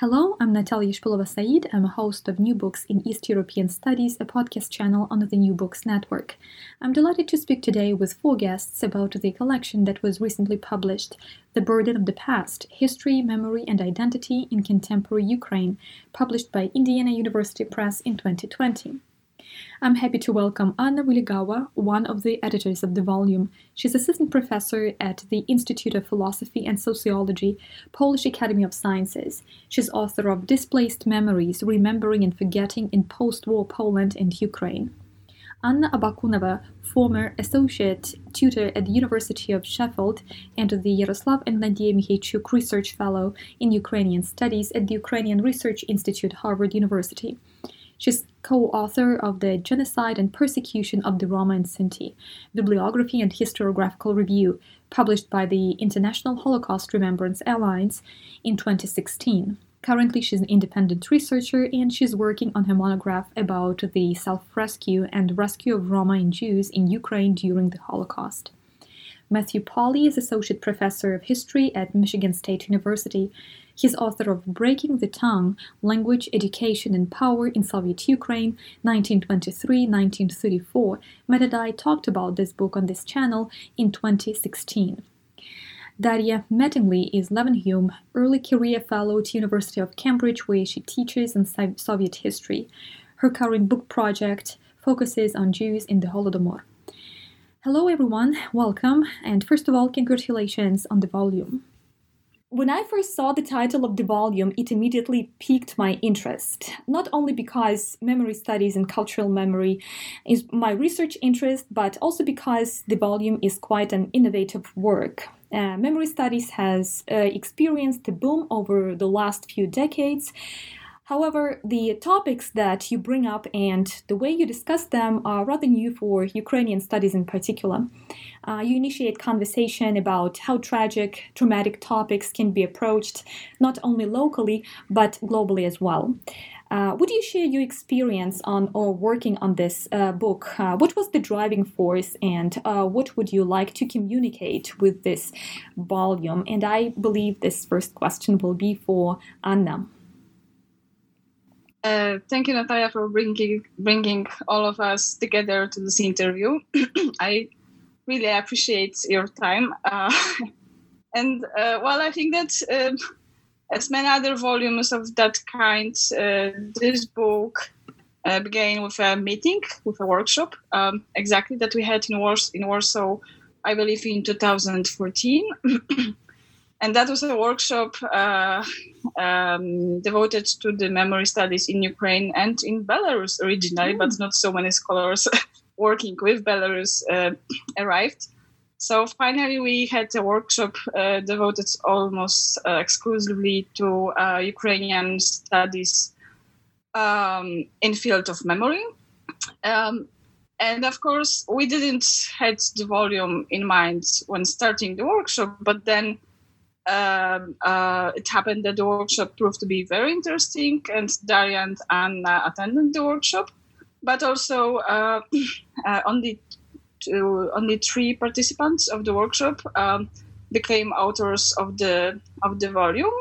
Hello, I'm Natalia Shpylova-Saeed. I'm a host of New Books in East European Studies, a podcast channel on the New Books Network. I'm delighted to speak today with four guests about the collection that was recently published The Burden of the Past History, Memory, and Identity in Contemporary Ukraine, published by Indiana University Press in 2020. I'm happy to welcome Anna Wylegała, one of the editors of the volume. She's assistant professor at the Institute of Philosophy and Sociology, Polish Academy of Sciences. She's author of Displaced Memories Remembering and Forgetting in Post War Poland and Ukraine. Anna Abakunova, former associate tutor at the University of Sheffield and the Yaroslav and Nadia Mihaychuk Research Fellow in Ukrainian Studies at the Ukrainian Research Institute, Harvard University. She's co-author of the Genocide and Persecution of the Roma and Sinti, Bibliography and Historiographical Review, published by the International Holocaust Remembrance Alliance in 2016. Currently, she's an independent researcher and she's working on her monograph about the self rescue and rescue of Roma and Jews in Ukraine during the Holocaust. Matthew Pauly is Associate Professor of History at Michigan State University. He's author of Breaking the Tongue Language, Education, and Power in Soviet Ukraine, 1923 1934. Matt and I talked about this book on this channel in 2016. Daria Mattingly is Leverhulme Early Career Fellow at University of Cambridge, where she teaches in Soviet history. Her current book project focuses on Jews in the Holodomor. Hello, everyone. Welcome. And first of all, congratulations on the volume. When I first saw the title of the volume, it immediately piqued my interest. Not only because memory studies and cultural memory is my research interest, but also because the volume is quite an innovative work. Uh, memory studies has uh, experienced a boom over the last few decades. However, the topics that you bring up and the way you discuss them are rather new for Ukrainian studies in particular. Uh, you initiate conversation about how tragic, traumatic topics can be approached not only locally but globally as well. Uh, would you share your experience on or working on this uh, book? Uh, what was the driving force, and uh, what would you like to communicate with this volume? And I believe this first question will be for Anna. Uh, thank you, Natalia, for bringing bringing all of us together to this interview. I really appreciate your time, uh, and uh, well, I think that um, as many other volumes of that kind, uh, this book uh, began with a meeting, with a workshop, um, exactly that we had in, Wars- in Warsaw, I believe, in 2014. and that was a workshop uh, um, devoted to the memory studies in Ukraine and in Belarus originally, mm. but not so many scholars working with Belarus uh, arrived. So finally, we had a workshop uh, devoted almost uh, exclusively to uh, Ukrainian studies um, in field of memory. Um, and of course, we didn't had the volume in mind when starting the workshop, but then um, uh, it happened that the workshop proved to be very interesting, and Daria and Anna attended the workshop. But also, uh, uh, only two, only three participants of the workshop um, became authors of the of the volume,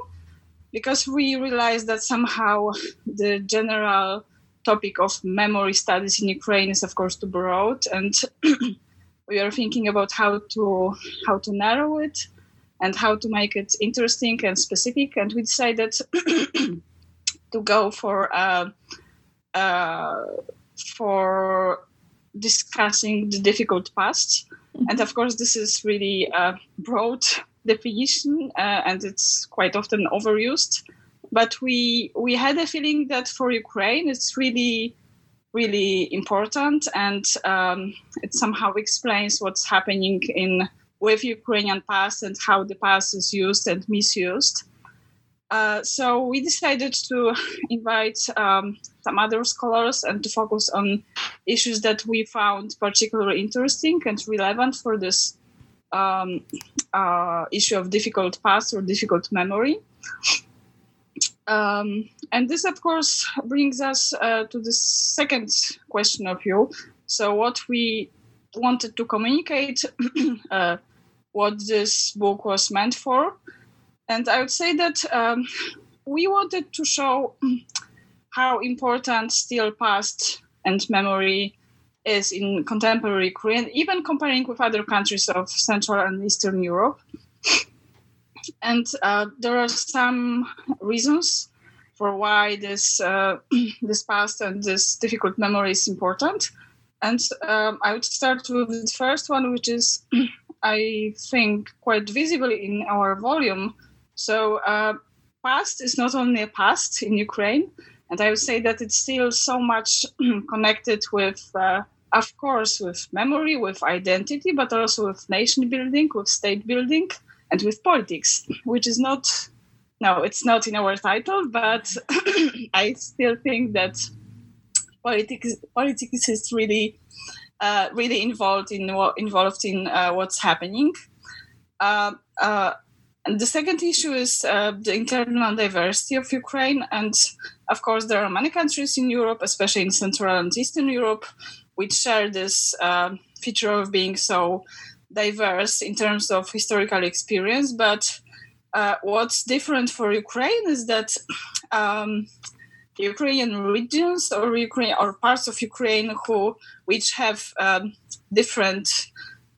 because we realized that somehow the general topic of memory studies in Ukraine is, of course, too broad, and we are thinking about how to how to narrow it and how to make it interesting and specific. And we decided to go for uh, uh, for discussing the difficult past. Mm-hmm. And of course, this is really a broad definition, uh, and it's quite often overused. But we we had a feeling that for Ukraine, it's really really important, and um, it somehow explains what's happening in with Ukrainian past and how the past is used and misused. Uh, so we decided to invite um, some other scholars and to focus on issues that we found particularly interesting and relevant for this um, uh, issue of difficult past or difficult memory. Um, and this, of course, brings us uh, to the second question of you. So, what we wanted to communicate, uh, what this book was meant for, and I would say that um, we wanted to show how important still past and memory is in contemporary Ukraine, even comparing with other countries of Central and Eastern Europe. And uh, there are some reasons for why this uh, this past and this difficult memory is important. And um, I would start with the first one, which is, I think, quite visible in our volume so uh, past is not only a past in Ukraine, and I would say that it's still so much connected with, uh, of course, with memory, with identity, but also with nation building, with state building, and with politics, which is not. No, it's not in our title, but I still think that politics politics is really uh, really involved in involved in uh, what's happening. Uh, uh and the second issue is uh, the internal diversity of Ukraine. And of course, there are many countries in Europe, especially in Central and Eastern Europe, which share this uh, feature of being so diverse in terms of historical experience. But what's different for Ukraine is that um, Ukrainian regions or Ukraine or parts of Ukraine who which have um, different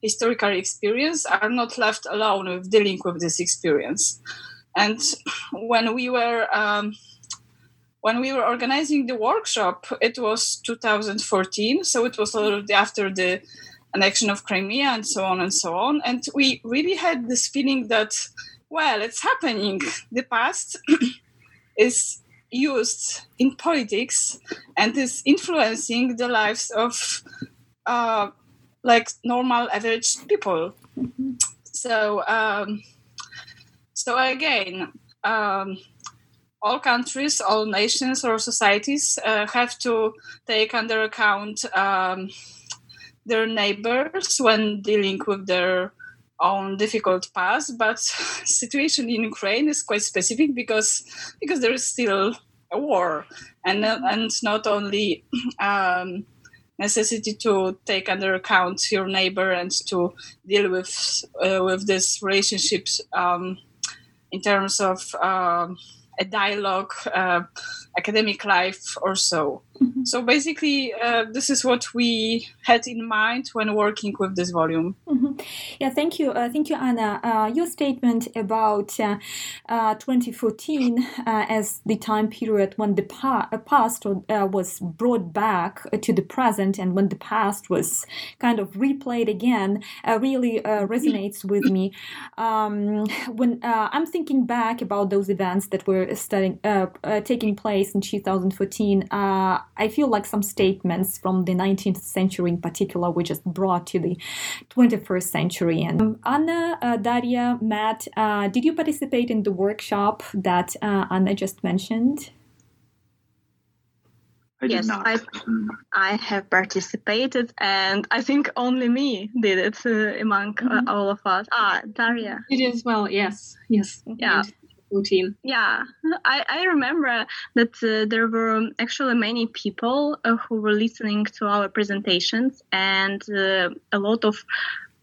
historical experience are not left alone with dealing with this experience. And when we were um, when we were organizing the workshop, it was 2014, so it was already after the annexion of Crimea and so on and so on. And we really had this feeling that, well, it's happening. The past is used in politics and is influencing the lives of uh, like normal average people. Mm-hmm. So um, so again, um, all countries, all nations or societies uh, have to take under account um, their neighbors when dealing with their own difficult past. But situation in Ukraine is quite specific because because there is still a war, and and not only. Um, necessity to take under account your neighbor and to deal with uh, with these relationships um, in terms of um, a dialogue, uh, academic life, or so. Mm-hmm. So basically, uh, this is what we had in mind when working with this volume. Mm-hmm. Yeah, thank you, uh, thank you, Anna. Uh, your statement about uh, uh, 2014 as the time period when the pa- past was brought back to the present, and when the past was kind of replayed again, really resonates with me. Um, when I'm thinking back about those events that were studying, taking place in 2014. I feel like some statements from the 19th century in particular were just brought to the 21st century. And um, Anna, uh, Daria, Matt, uh, did you participate in the workshop that uh, Anna just mentioned? I yes, I, I have participated, and I think only me did it uh, among uh, mm-hmm. all of us. Ah, Daria. Did as well. Yes, yes. Yeah routine. Yeah, I, I remember that uh, there were actually many people uh, who were listening to our presentations, and uh, a lot of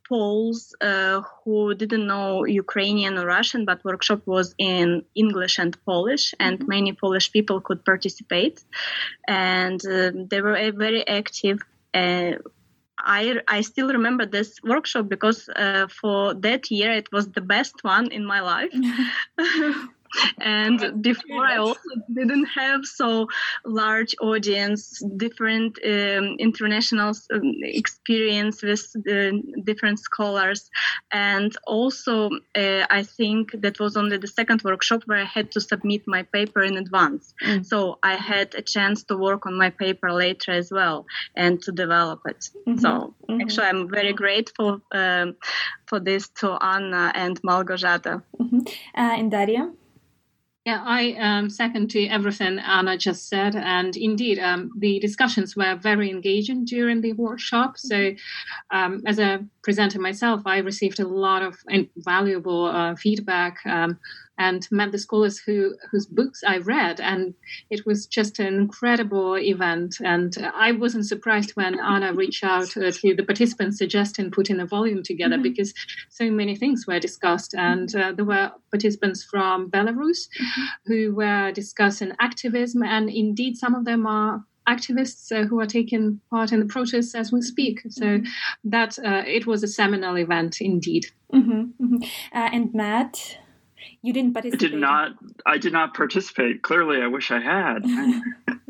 Poles uh, who didn't know Ukrainian or Russian, but workshop was in English and Polish, and mm-hmm. many Polish people could participate, and uh, they were very active. Uh, I, I still remember this workshop because uh, for that year it was the best one in my life. and before i also didn't have so large audience different um, international um, experience with uh, different scholars and also uh, i think that was only the second workshop where i had to submit my paper in advance mm. so i had a chance to work on my paper later as well and to develop it mm-hmm. so mm-hmm. actually i'm very grateful um, for this to anna and malgorzata mm-hmm. uh, and daria yeah, I um, second to everything Anna just said. And indeed, um, the discussions were very engaging during the workshop. So, um, as a presenter myself, I received a lot of valuable uh, feedback. And met the scholars who whose books I read, and it was just an incredible event. And I wasn't surprised when Anna reached out uh, to the participants suggesting putting a volume together mm-hmm. because so many things were discussed, and uh, there were participants from Belarus mm-hmm. who were discussing activism, and indeed some of them are activists uh, who are taking part in the protests as we speak. So mm-hmm. that uh, it was a seminal event indeed. Mm-hmm. Mm-hmm. Uh, and Matt, you didn't participate. I did not. I did not participate. Clearly, I wish I had.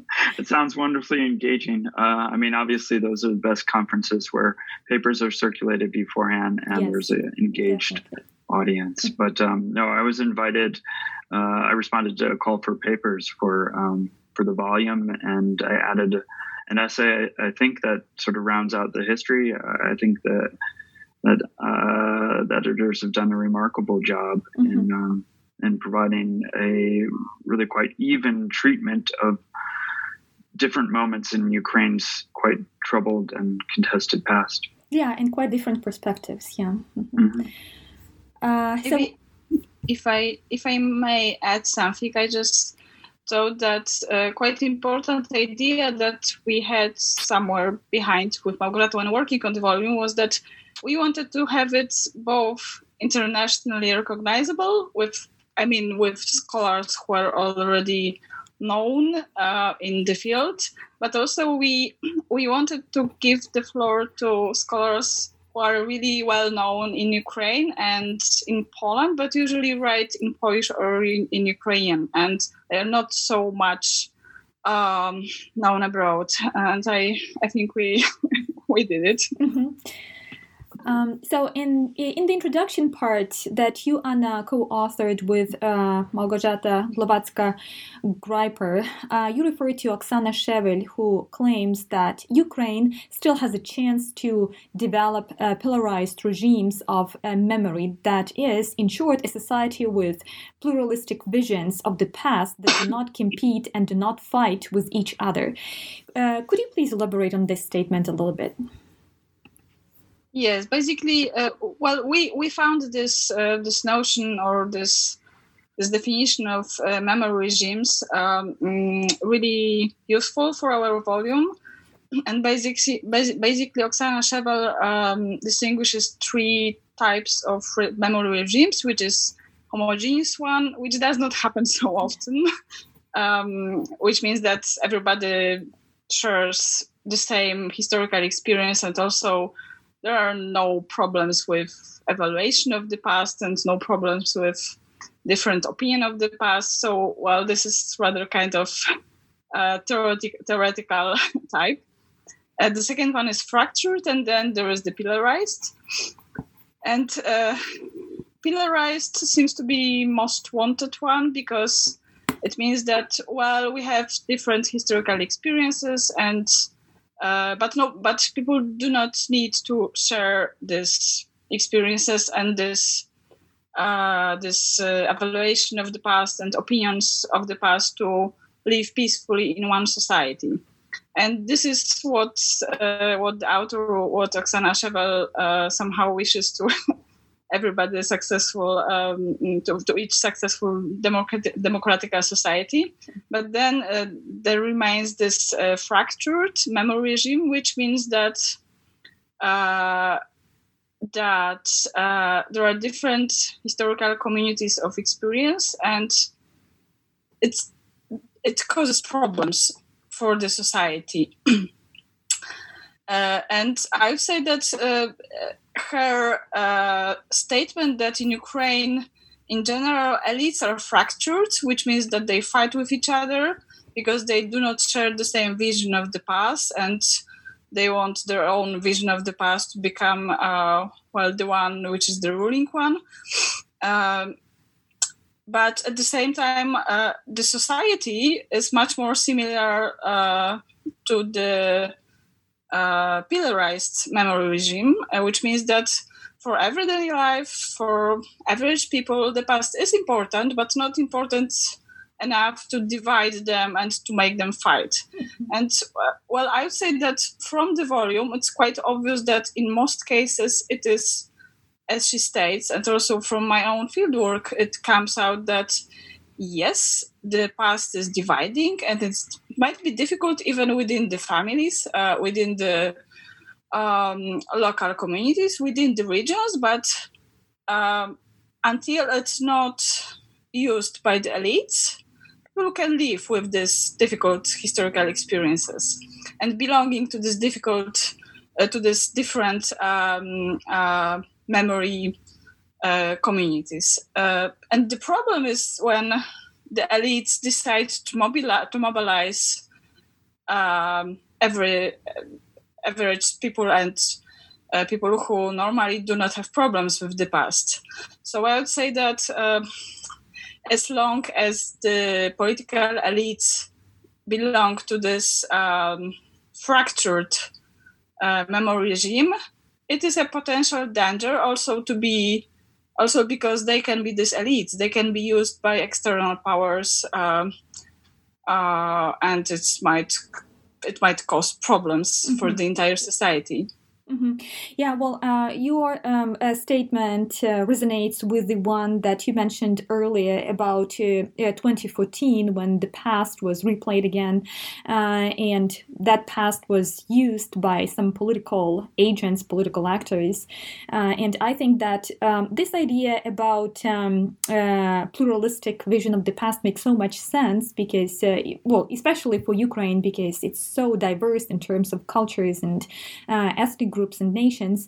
it sounds wonderfully engaging. Uh, I mean, obviously, those are the best conferences where papers are circulated beforehand and yes, there's an engaged definitely. audience. But um, no, I was invited. Uh, I responded to a call for papers for um, for the volume, and I added an essay. I think that sort of rounds out the history. I think that that uh, the editors have done a remarkable job mm-hmm. in um, in providing a really quite even treatment of different moments in Ukraine's quite troubled and contested past. Yeah, and quite different perspectives. Yeah. Mm-hmm. Mm-hmm. Uh, so, if, if I if I may add something, I just thought that uh, quite important idea that we had somewhere behind with Malgorzata when working on the volume was that we wanted to have it both internationally recognizable with i mean with scholars who are already known uh, in the field but also we we wanted to give the floor to scholars who are really well known in ukraine and in poland but usually write in polish or in, in ukrainian and they're not so much um, known abroad and i i think we we did it mm-hmm. Um, so in in the introduction part that you Anna co-authored with uh, Malgorzata Blavatsky Greiper, uh, you refer to Oksana Shevel, who claims that Ukraine still has a chance to develop uh, regimes of uh, memory. That is, in short, a society with pluralistic visions of the past that do not compete and do not fight with each other. Uh, could you please elaborate on this statement a little bit? Yes, basically, uh, well, we we found this uh, this notion or this this definition of uh, memory regimes um, mm, really useful for our volume. And basically, basically, Oksana Shevel um, distinguishes three types of memory regimes, which is homogeneous one, which does not happen so often, um, which means that everybody shares the same historical experience and also there are no problems with evaluation of the past and no problems with different opinion of the past. So, well, this is rather kind of uh, theoretic, theoretical type. Uh, the second one is fractured, and then there is the pillarized. And uh, pillarized seems to be most wanted one because it means that well we have different historical experiences and uh, but no, but people do not need to share these experiences and this uh, this uh, evaluation of the past and opinions of the past to live peacefully in one society. And this is what uh, what the author, what Oksana Shevel uh, somehow wishes to everybody successful um, to, to, each successful democratic, democratic society. But then uh, there remains this uh, fractured memory regime which means that uh, that uh, there are different historical communities of experience and it's it causes problems for the society. Uh, and I would say that uh, her uh, statement that in Ukraine, in general, elites are fractured, which means that they fight with each other because they do not share the same vision of the past and they want their own vision of the past to become, uh, well, the one which is the ruling one. Um, but at the same time, uh, the society is much more similar uh, to the uh, pillarized memory regime, uh, which means that for everyday life, for average people, the past is important, but not important enough to divide them and to make them fight. Mm-hmm. And uh, well, I would say that from the volume, it's quite obvious that in most cases it is, as she states, and also from my own fieldwork, it comes out that yes, the past is dividing, and it might be difficult even within the families, uh, within the um, local communities, within the regions, but um, until it's not used by the elites, people can live with these difficult historical experiences and belonging to this difficult, uh, to this different um, uh, memory uh, communities. Uh, and the problem is when the elites decide to mobilize, to mobilize um, every average people and uh, people who normally do not have problems with the past. So I would say that uh, as long as the political elites belong to this um, fractured uh, memory regime, it is a potential danger also to be also because they can be these elites they can be used by external powers um, uh, and it might it might cause problems mm-hmm. for the entire society Mm-hmm. Yeah, well, uh, your um, uh, statement uh, resonates with the one that you mentioned earlier about uh, uh, 2014 when the past was replayed again, uh, and that past was used by some political agents, political actors. and I think that um, this idea about um, pluralistic vision of the past makes so much sense because, well, especially for Ukraine, because it's so diverse in terms of cultures and ethnic groups and nations.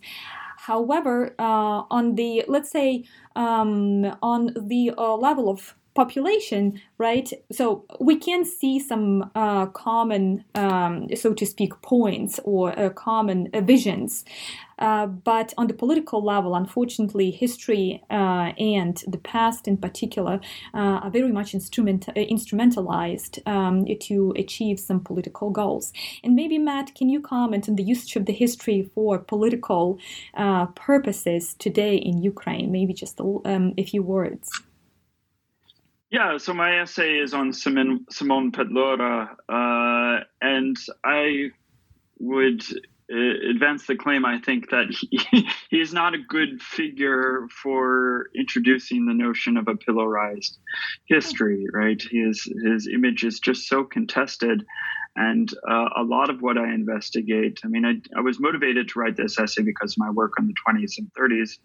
However, uh, on the let's say um, on the uh, level of population, right? So we can see some uh, common, um, so to speak, points or uh, common uh, visions. Uh, but on the political level, unfortunately, history uh, and the past in particular uh, are very much instrument, instrumentalized um, to achieve some political goals. And maybe, Matt, can you comment on the usage of the history for political purposes today in Ukraine? Maybe just um, a few words. Yeah, so my essay is on Simon, Simon Petlura, uh, and I would uh, advance the claim, I think, that he, he is not a good figure for introducing the notion of a pillarized history, right? His, his image is just so contested. And uh, a lot of what I investigate, I mean, I, I was motivated to write this essay because of my work on the 20s and 30s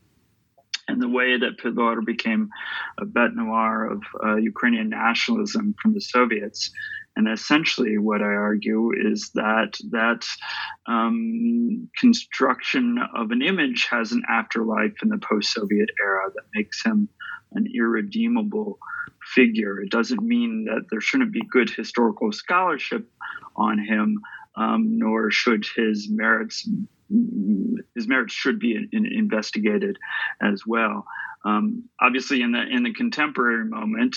and the way that Petlura became a bête noire of uh, Ukrainian nationalism from the Soviets. And essentially, what I argue is that that um, construction of an image has an afterlife in the post-Soviet era that makes him an irredeemable figure. It doesn't mean that there shouldn't be good historical scholarship on him, um, nor should his merits his merits should be in, in investigated as well. Um, obviously, in the in the contemporary moment,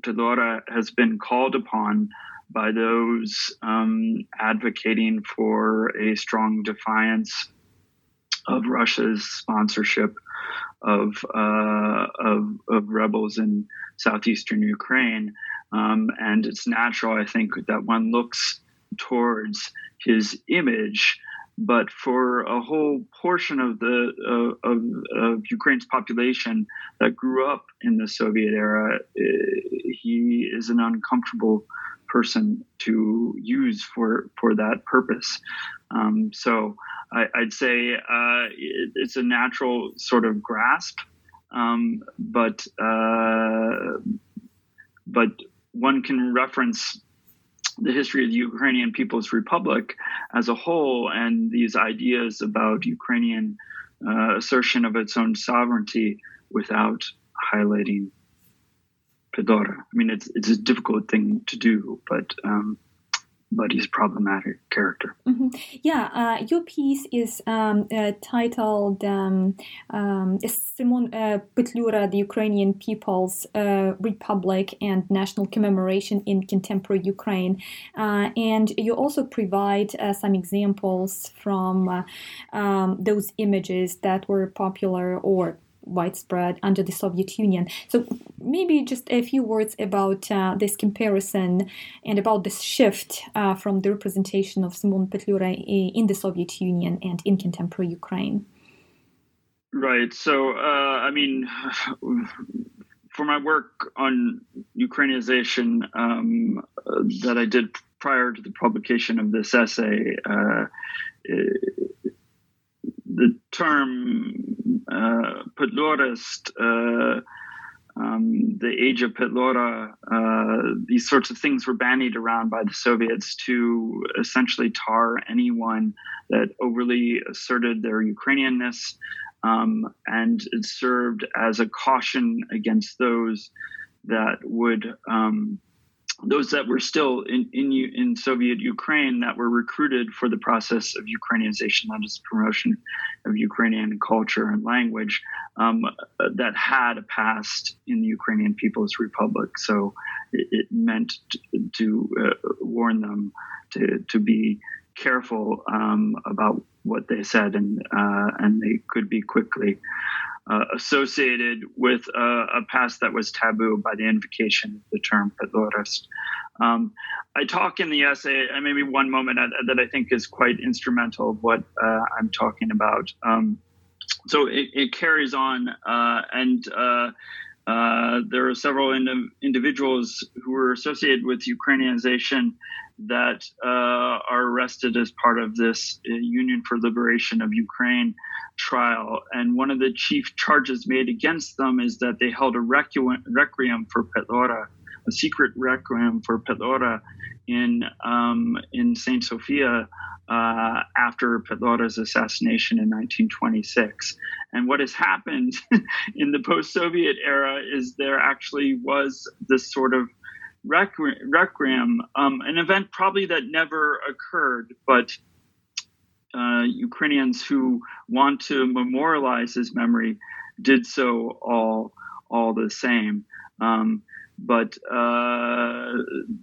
Petlura has been called upon by those um, advocating for a strong defiance of Russia's sponsorship of uh, of, of, rebels in southeastern Ukraine, um, and it's natural, I think, that one looks towards his image but for a whole portion of the of, of, Ukraine's population that grew up in the Soviet era, eh, he is an uncomfortable person to use for for that purpose. Um, so I, would say uh, it, it's a natural sort of grasp, um, but uh, but one can reference the history of the Ukrainian People's Republic as a whole and these ideas about Ukrainian uh, assertion of its own sovereignty without highlighting Petlura. I mean, it's it's a difficult thing to do, but um, but he's a problematic character. Mm-hmm. Yeah, uh, your piece is um, uh, titled um, um, Simon uh, Petlura, the Ukrainian People's uh, Republic and National Commemoration in Contemporary Ukraine. Uh, and you also provide uh, some examples from um, those images that were popular or widespread under the Soviet Union. So maybe just a few words about uh, this comparison and about this shift uh, from the representation of Simon Petlura in the Soviet Union and in contemporary Ukraine. Right. So, uh, I mean, for my work on Ukrainization um, that I did prior to the publication of this essay, uh, the term uh, uh, um, the age of Petlura, uh, these sorts of things were bandied around by the Soviets to essentially tar anyone that overly asserted their Ukrainianness. Um, and it served as a caution against those that would um, those that were still in, in, in Soviet Ukraine that were recruited for the process of Ukrainianization, that is promotion of Ukrainian culture and language, um, that had a past in the Ukrainian People's Republic. So it, it meant to, to uh, warn them to, to be careful um, about what they said, and uh, and they could be quickly uh, associated with a, a, past that was taboo by the invocation of the term Petlurist. Um, I talk in the essay, and maybe one moment that I think is quite instrumental of what uh, I'm talking about. Um, so it, it, carries on, uh, and uh, uh, there are several ind- individuals who were associated with Ukrainianization that are arrested as part of this Union for Liberation of Ukraine trial. And one of the chief charges made against them is that they held a requiem, requiem for Petlura, a secret requiem for Petlura in um, in Saint Sophia uh, after Petlura's assassination in 1926. And what has happened in the post-Soviet era is there actually was this sort of requiem, um, an event probably that never occurred, but uh, Ukrainians who want to memorialize his memory did so all all the same. Um, but uh,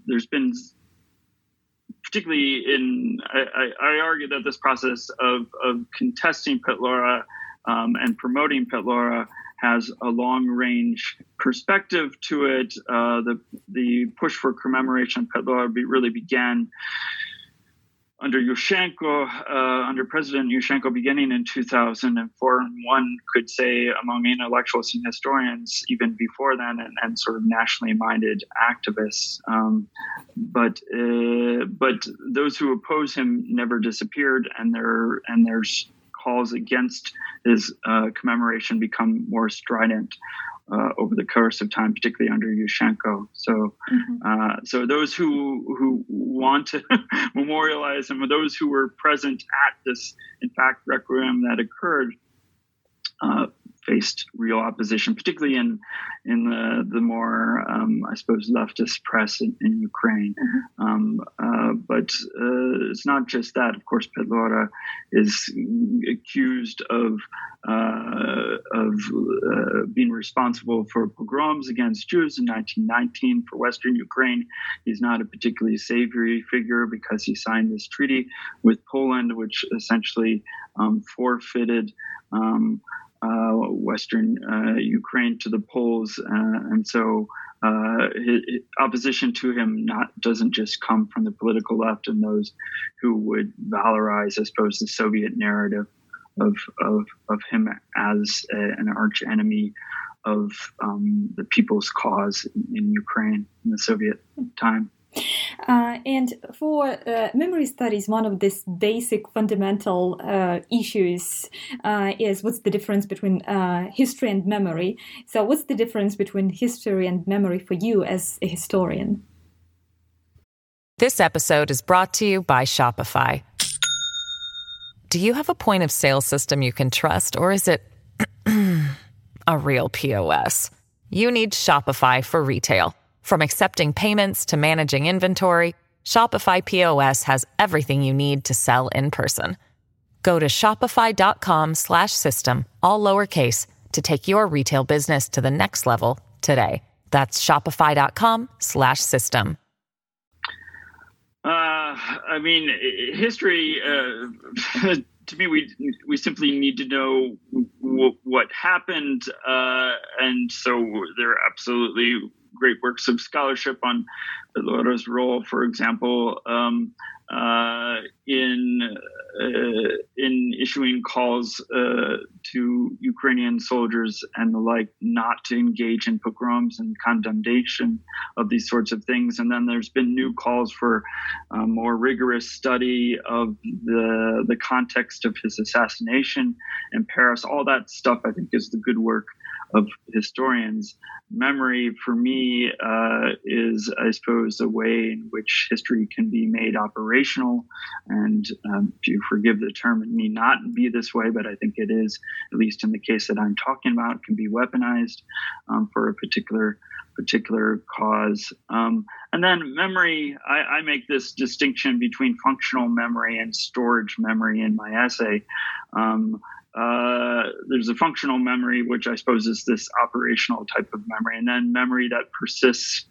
there's been, particularly in, I, I, argue that this process of, of contesting Petlura um, and promoting Petlura has a long range perspective to it. Uh, the the push for commemoration of Petlura really began under Yushchenko, uh, under President Yushchenko, beginning in 2004, and one could say among intellectuals and historians even before then, and, and sort of nationally minded activists. Um, but uh, but those who oppose him never disappeared, and there and there's calls against his uh, commemoration become more strident uh, over the course of time, particularly under Yushchenko. So, mm-hmm. uh, so those who who want to memorialize him, or those who were present at this, in fact, requiem that occurred, uh, faced real opposition, particularly in in the the more um, I suppose leftist press in, in Ukraine. Mm-hmm. Um, uh, but uh, it's not just that. Of course, Petlura is accused of uh, of uh, being responsible for pogroms against Jews in 1919 for Western Ukraine. He's not a particularly savory figure because he signed this treaty with Poland, which essentially um, forfeited. Um, Western uh, Ukraine to the Poles, uh, and so his, opposition to him not doesn't just come from the political left and those who would valorize, I suppose, the Soviet narrative of of, of him as a, an arch enemy of um, the people's cause in, in Ukraine in the Soviet time. Uh, and for uh, memory studies, one of these basic fundamental uh, issues uh, is what's the difference between uh, history and memory. So, what's the difference between history and memory for you as a historian? This episode is brought to you by Shopify. Do you have a point of sale system you can trust, or is it a real POS? You need Shopify for retail. From accepting payments to managing inventory, Shopify POS has everything you need to sell in person. Go to shopify.com/system all lowercase to take your retail business to the next level today. That's shopify.com/system. Uh, I mean, history. Uh, to me, we we simply need to know w- what happened, uh, and so there absolutely great works of scholarship on Petlura's role, for example, um, uh, in uh, in issuing calls uh, to Ukrainian soldiers and the like not to engage in pogroms and condemnation of these sorts of things. And then there's been new calls for a more rigorous study of the the context of his assassination in Paris. All that stuff, I think, is the good work of historians. Memory, for me, uh, is, I suppose, a way in which history can be made operational. And um, if you forgive the term, it may not be this way, but I think it is, at least in the case that I'm talking about, can be weaponized um, for a particular particular cause. Um, and then memory, I, I, make this distinction between functional memory and storage memory in my essay. Um, uh, there's a functional memory, which I suppose is this operational type of memory, and then memory that persists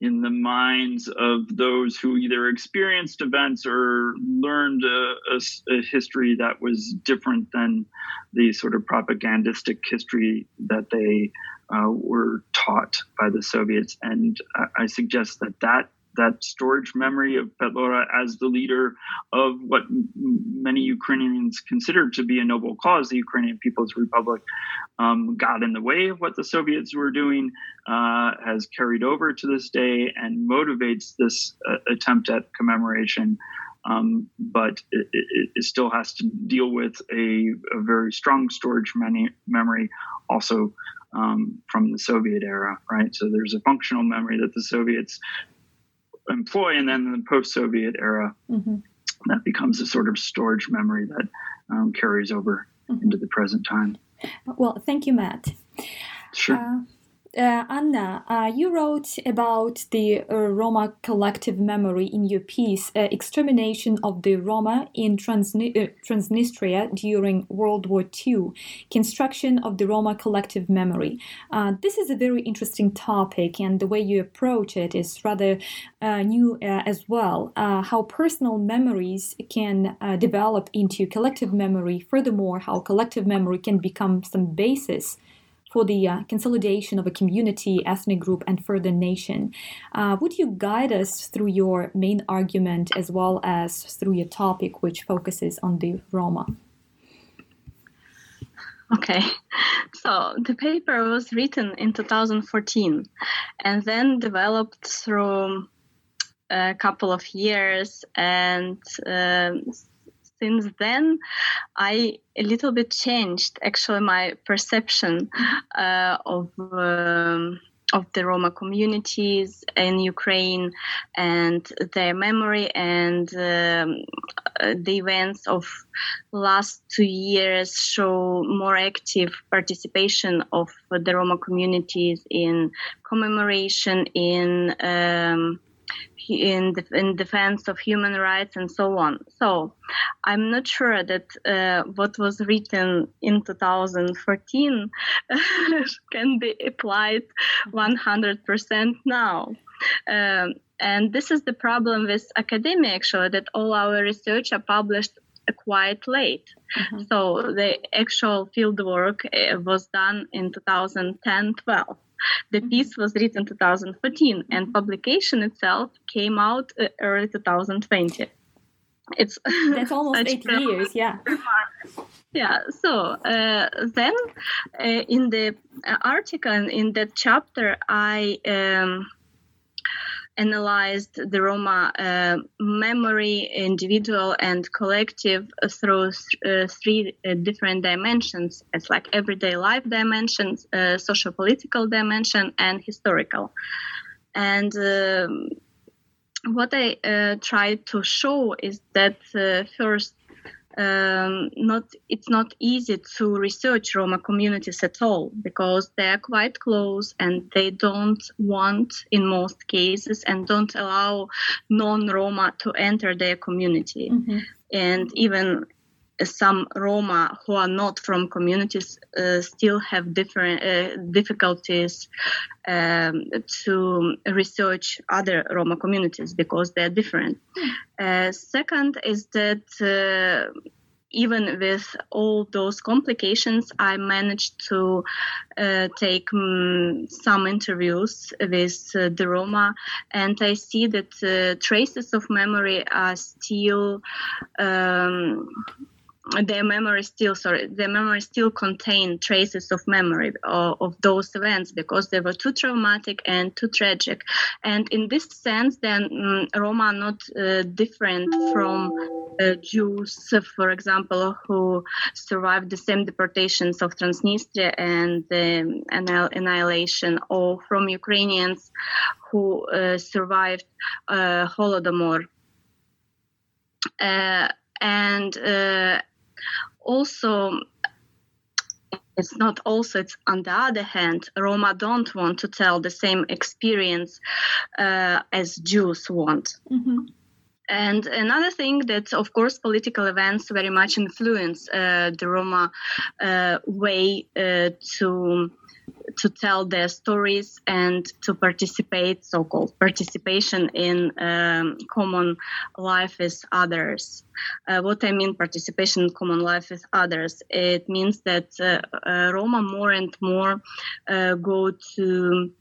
in the minds of those who either experienced events or learned a, a, a, history that was different than the sort of propagandistic history that they uh, were taught by the Soviets. And I, I suggest that that that storage memory of Petlura as the leader of what many Ukrainians consider to be a noble cause, the Ukrainian People's Republic, um, got in the way of what the Soviets were doing, uh, has carried over to this day, and motivates this uh, attempt at commemoration. Um, but it, it, it, still has to deal with a, a very strong storage many, memory, also um, from the Soviet era, right? So there's a functional memory that the Soviets employ, and then in the post-Soviet era, mm-hmm. that becomes a sort of storage memory that um, carries over mm-hmm. into the present time. Well, thank you, Matt. Sure. Uh, uh, Anna, uh, you wrote about the uh, Roma collective memory in your piece, uh, Extermination of the Roma in Transni- uh, Transnistria during World War II, Construction of the Roma Collective Memory. Uh, this is a very interesting topic, and the way you approach it is rather new as well. how personal memories can develop into collective memory, furthermore, how collective memory can become some basis for the uh, consolidation of a community, ethnic group, and further nation. Uh, would you guide us through your main argument as well as through your topic, which focuses on the Roma? Okay, so the paper was written in 2014 and then developed through a couple of years and um, since then, I a little bit changed actually my perception uh, of. Um, of the Roma communities in Ukraine and their memory and um, the events of last two years show more active participation of the Roma communities in commemoration in um, in, the, in defense of human rights and so on. So I'm not sure that uh, what was written in 2014 can be applied 100% now. Um, and this is the problem with academia, actually, that all our research are published quite late. Mm-hmm. So the actual field work uh, was done in 2010 12. The piece was written 2014 and publication itself came out uh, early 2020. It's that's almost eight years, yeah. Yeah. So uh, then, uh, in the article in that chapter, I um, analyzed the Roma uh, memory, individual and collective, through uh, three uh, different dimensions. It's like everyday life dimensions, uh, social political dimension, and historical. And um, what I uh, try to show is that uh, first, um, not it's not easy to research Roma communities at all because they are quite close and they don't want, in most cases, and don't allow non-Roma to enter their community. Mm-hmm. And even some Roma who are not from communities uh, still have different uh, difficulties um, to research other Roma communities because they're different. Uh, second is that uh, even with all those complications, I managed to uh, take um, some interviews with uh, the Roma, and I see that uh, traces of memory are still. Um, their memory still sorry their memory still contain traces of memory of, of, those events because they were too traumatic and too tragic. And in this sense then um, roma are not uh, different from uh, jews for example who survived the same deportations of transnistria and the annihilation or from ukrainians who uh, survived uh, holodomor. Uh, and uh, also it's not also it's on the other hand roma don't want to tell the same experience uh, as jews want mm-hmm. And another thing that, of course, political events very much influence uh, the Roma uh, way uh, to to tell their stories and to participate, so-called participation in um, common life with others. Uh, what I mean participation in common life with others, it means that uh, uh, Roma more and more uh, go to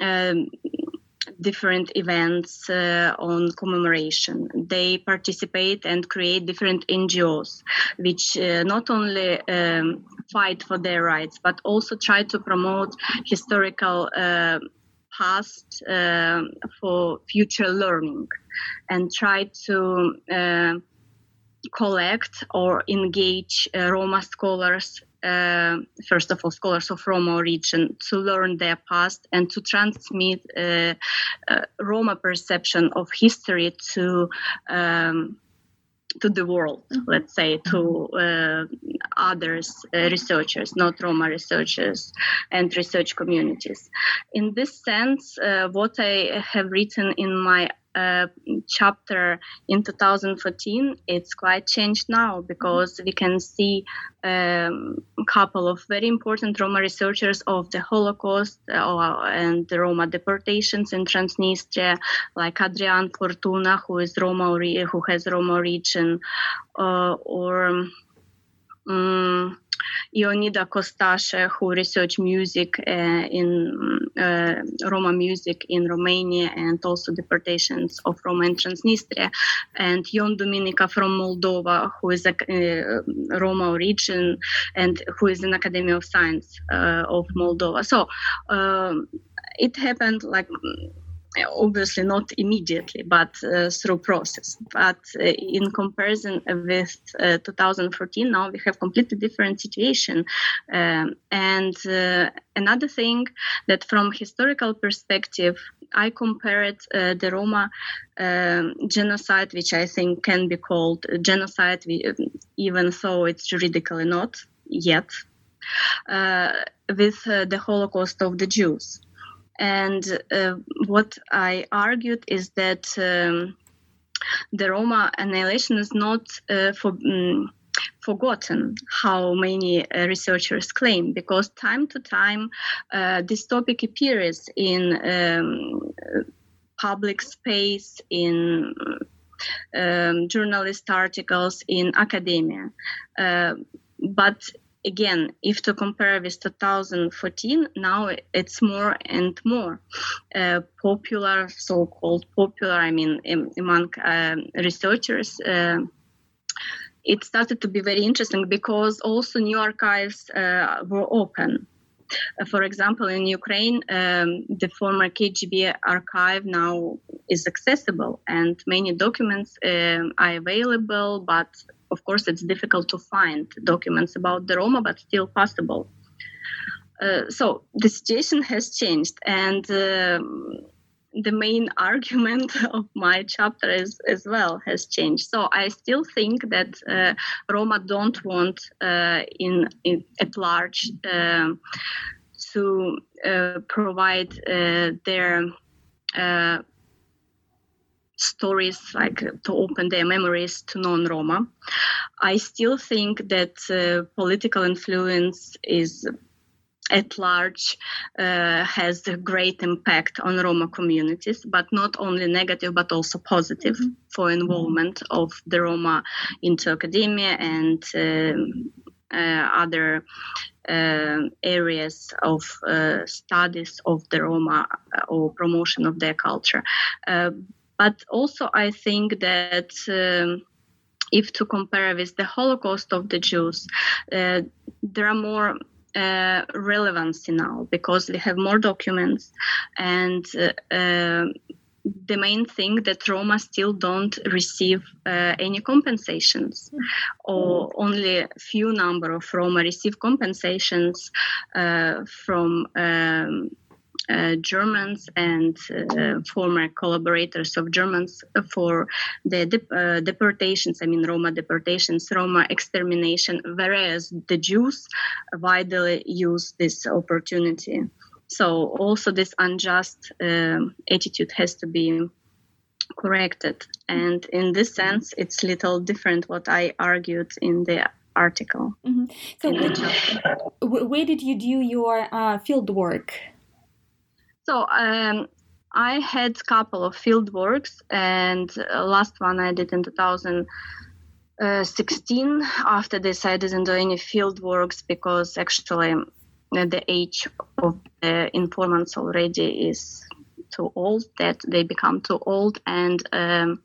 um, different events uh, on commemoration. They participate and create different NGOs, which uh, not only um, fight for their rights, but also try to promote historical uh, past uh, for future learning and try to uh, collect or engage uh, Roma scholars uh, first of all, scholars of Roma origin to learn their past and to transmit uh, uh, Roma perception of history to. Um, to the world, let's say, to uh, others, uh, researchers, not Roma researchers and research communities. In this sense, uh, what I have written in my uh, chapter in 2014, it's quite changed now because we can see um, a couple of very important Roma researchers of the Holocaust uh, and the Roma deportations in Transnistria, like Adrian Furtună, who is Roma, who has Roma origin, uh, or um, Ioanida Costache, who researched music uh, in uh, Roma music in Romania and also deportations of Roma in Transnistria, and Ion Duminica from Moldova, who is a uh, Roma origin and who is an Academy of Science uh, of Moldova. So um, it happened like obviously not immediately but uh, through process. But uh, in comparison with uh, 2014 now we have completely different situation. Um, and uh, another thing that from historical perspective i compared uh, the roma um, genocide which i think can be called genocide even though it's juridically not yet uh, with the holocaust of the jews and uh, what I argued is that um, the Roma annihilation is not uh, for, um, forgotten, how many uh, researchers claim, because time to time uh, this topic appears in um, public space, in um, journalist articles, in academia. Uh, but again, if to compare with 2014, now it's more and more uh, popular, so-called popular. I mean, among um, researchers. Uh, it started to be very interesting because also new archives uh, were open. For example, in Ukraine, um, the former KGB archive now is accessible and many documents um, are available, but of course, it's difficult to find documents about the Roma, but still possible. Uh, so the situation has changed, and uh, the main argument of my chapter is, as well has changed. So I still think that uh, Roma don't want uh, in, in, at large um, to uh, provide uh, their stories, like to open their memories to non-Roma. I still think that uh, political influence is at large uh, has a great impact on Roma communities, but not only negative but also positive mm-hmm. for involvement of the Roma into academia and um, uh, other uh, areas of uh, studies of the Roma uh, or promotion of their culture. Uh, but also, I think that. Um, if to compare with the Holocaust of the Jews, there are more uh, relevancy now because we have more documents and uh, uh, the main thing that Roma still don't receive uh, any compensations, or only a few number of Roma receive compensations uh, from um, uh, Germans and uh, former collaborators of Germans for the de- uh, deportations, I mean, Roma deportations, Roma extermination, whereas the Jews widely use this opportunity. So, also, this unjust um, attitude has to be corrected. And in this sense, it's little different what I argued in the article. Mm-hmm. So, where did you do your uh, field work? So um, I had a couple of field works, and uh, last one I did in 2016. After this, I didn't do any field works because actually uh, the age of the informants already is too old that they become too old and um,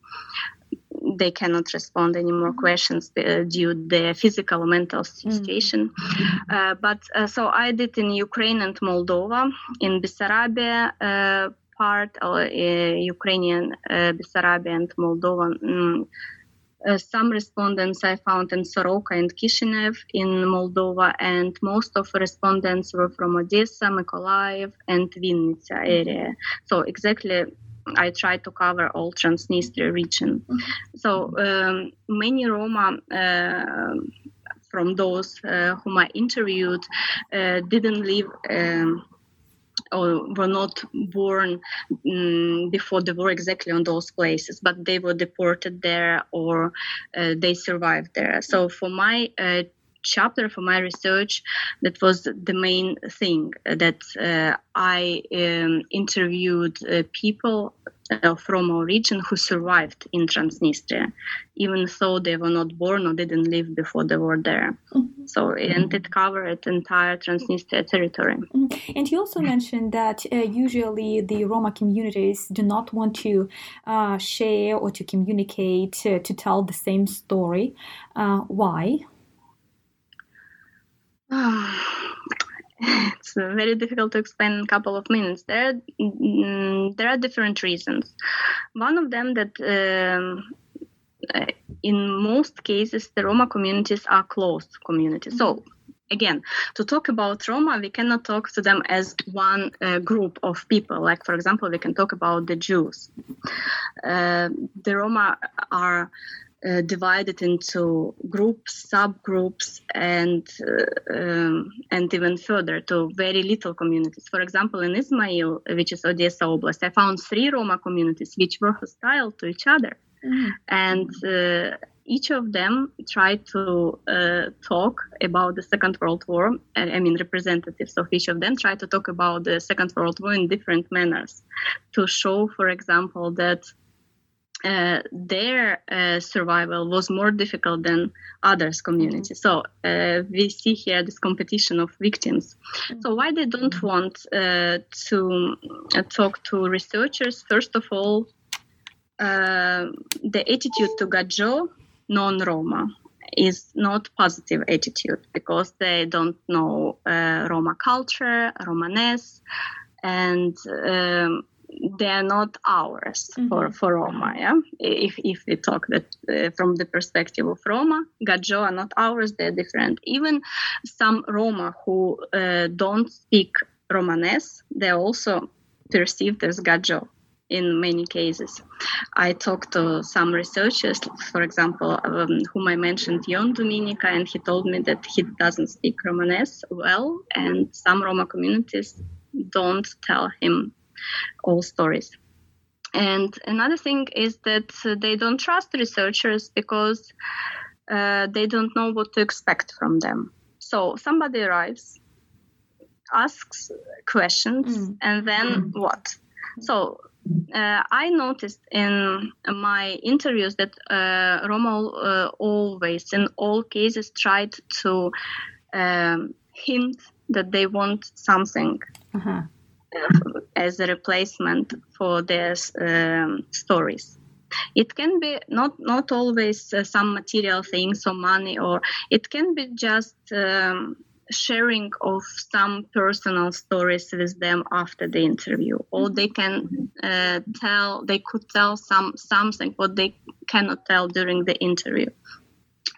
they cannot respond any more questions uh, due to their physical mental mm. situation. Mm-hmm. Uh, but uh, so I did in Ukraine and Moldova, in Bessarabia uh, part, or uh, Ukrainian uh, Bessarabia and Moldovan. Mm, uh, some respondents I found in Soroka and Kishinev in Moldova, and most of the respondents were from Odessa, Mykolaiv, and Vinnytsia area. So exactly I tried to cover all Transnistria region. So um, many Roma uh, from those uh, whom I interviewed uh, didn't live. Um, or were not born um, before the war exactly on those places, but they were deported there or uh, they survived there. So for my uh, chapter for my research that was the main thing that uh, i um, interviewed uh, people uh, from our region who survived in transnistria even though they were not born or didn't live before they were there mm-hmm. so and it covered entire transnistria territory mm-hmm. and you also mentioned that uh, usually the roma communities do not want to uh, share or to communicate uh, to tell the same story why it's very difficult to explain in a couple of minutes. There, mm, there are different reasons. One of them that um, in most cases the Roma communities are closed communities. So again, to talk about Roma, we cannot talk to them as one uh, group of people. Like, for example, we can talk about the Jews. Uh, the Roma are uh, divided into groups, subgroups, and uh, um, and even further to very little communities. For example, in Ismail, which is Odessa Oblast, I found three Roma communities which were hostile to each other, mm-hmm. and uh, each of them tried to uh, talk about the Second World War. I mean, representatives of each of them tried to talk about the Second World War in different manners to show, for example, that uh, their uh, survival was more difficult than others communities mm-hmm. so uh, we see here this competition of victims mm-hmm. so why they don't want uh, to uh, talk to researchers first of all the attitude to gadzo non-roma is not positive attitude because they don't know roma culture romanes and um, they are not ours mm-hmm. for, for Roma. Yeah, if if we talk that uh, from the perspective of Roma, Gadzo are not ours; they're different. Even some Roma who uh, don't speak Romanes, they're also perceived as Gadzo in many cases. I talked to some researchers, for example, um, whom I mentioned, Ion Duminica, and he told me that he doesn't speak Romanes well, and some Roma communities don't tell him all stories. And another thing is that they don't trust researchers because uh, they don't know what to expect from them. So somebody arrives, asks questions, mm. and then mm. what? So uh, I noticed in my interviews that uh, Roma uh, always, in all cases, tried to um, hint that they want something. Uh-huh as a replacement for their um, stories. It can be not not always uh, some material things or money, or it can be just um, sharing of some personal stories with them after the interview, or they can uh, tell they could tell some something what they cannot tell during the interview.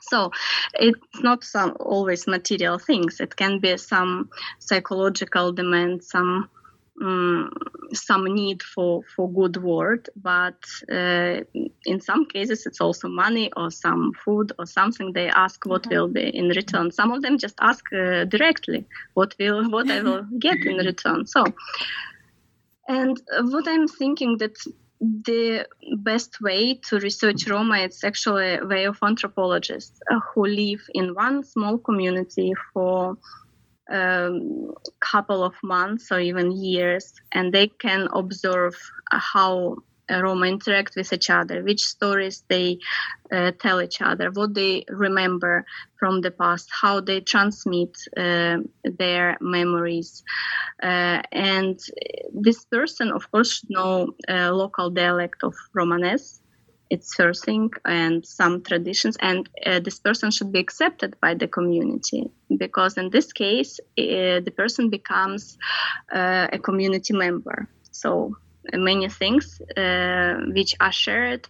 So it's not some always material things. It can be some psychological demand, some um, some need for for good word but uh, in some cases it's also money or some food or something. They ask what will be in return. Some of them just ask uh, directly what will what i will get in return. So and what i'm thinking that the best way to research Roma is actually a way of anthropologists uh, who live in one small community for um, couple of months or even years, and they can observe how Roma interact with each other, which stories they uh, tell each other, what they remember from the past, how they transmit uh, their memories. Uh, and this person, of course, should know local dialect of Romanes its sourcing and some traditions and uh, this person should be accepted by the community because in this case uh, the person becomes uh, a community member. So uh, many things uh, which are shared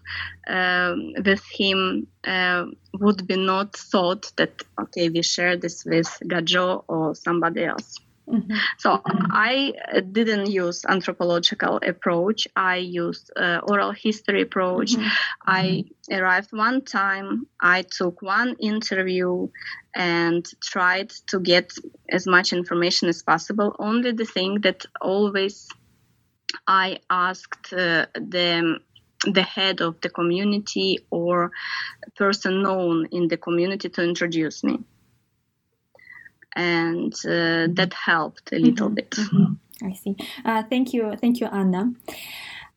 um, with him uh, would be not thought that okay we share this with gajo or somebody else Mm-hmm. So I didn't use anthropological approach. I used uh, oral history approach. Mm-hmm. I arrived one time. I took one interview and tried to get as much information as possible. Only the thing that always I asked uh, the the head of the community or person known in the community to introduce me and uh, that helped a little mm-hmm. bit. Mm-hmm. I see. Uh, thank you, thank you, Anna.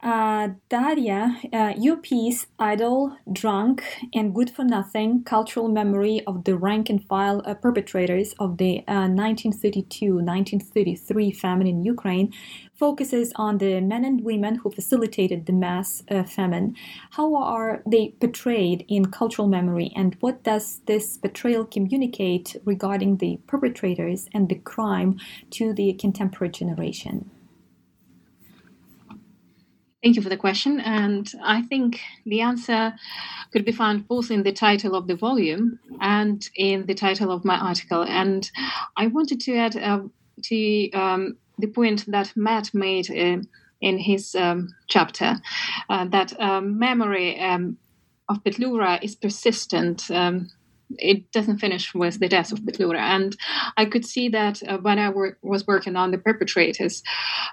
Uh, Daria, uh, your piece, Idle, Drunk, and Good for Nothing Cultural Memory of the Rank and File uh, Perpetrators of the 1932 uh, 1933 Famine in Ukraine, focuses on the men and women who facilitated the mass uh, famine. How are they portrayed in cultural memory, and what does this portrayal communicate regarding the perpetrators and the crime to the contemporary generation? Thank you for the question. And I think the answer could be found both in the title of the volume and in the title of my article. And I wanted to add uh, to um, the point that Matt made uh, in his um, chapter uh, that um, memory um, of Petlura is persistent um, it doesn't finish with the death of Petlura. And I could see that uh, when I wor- was working on the perpetrators,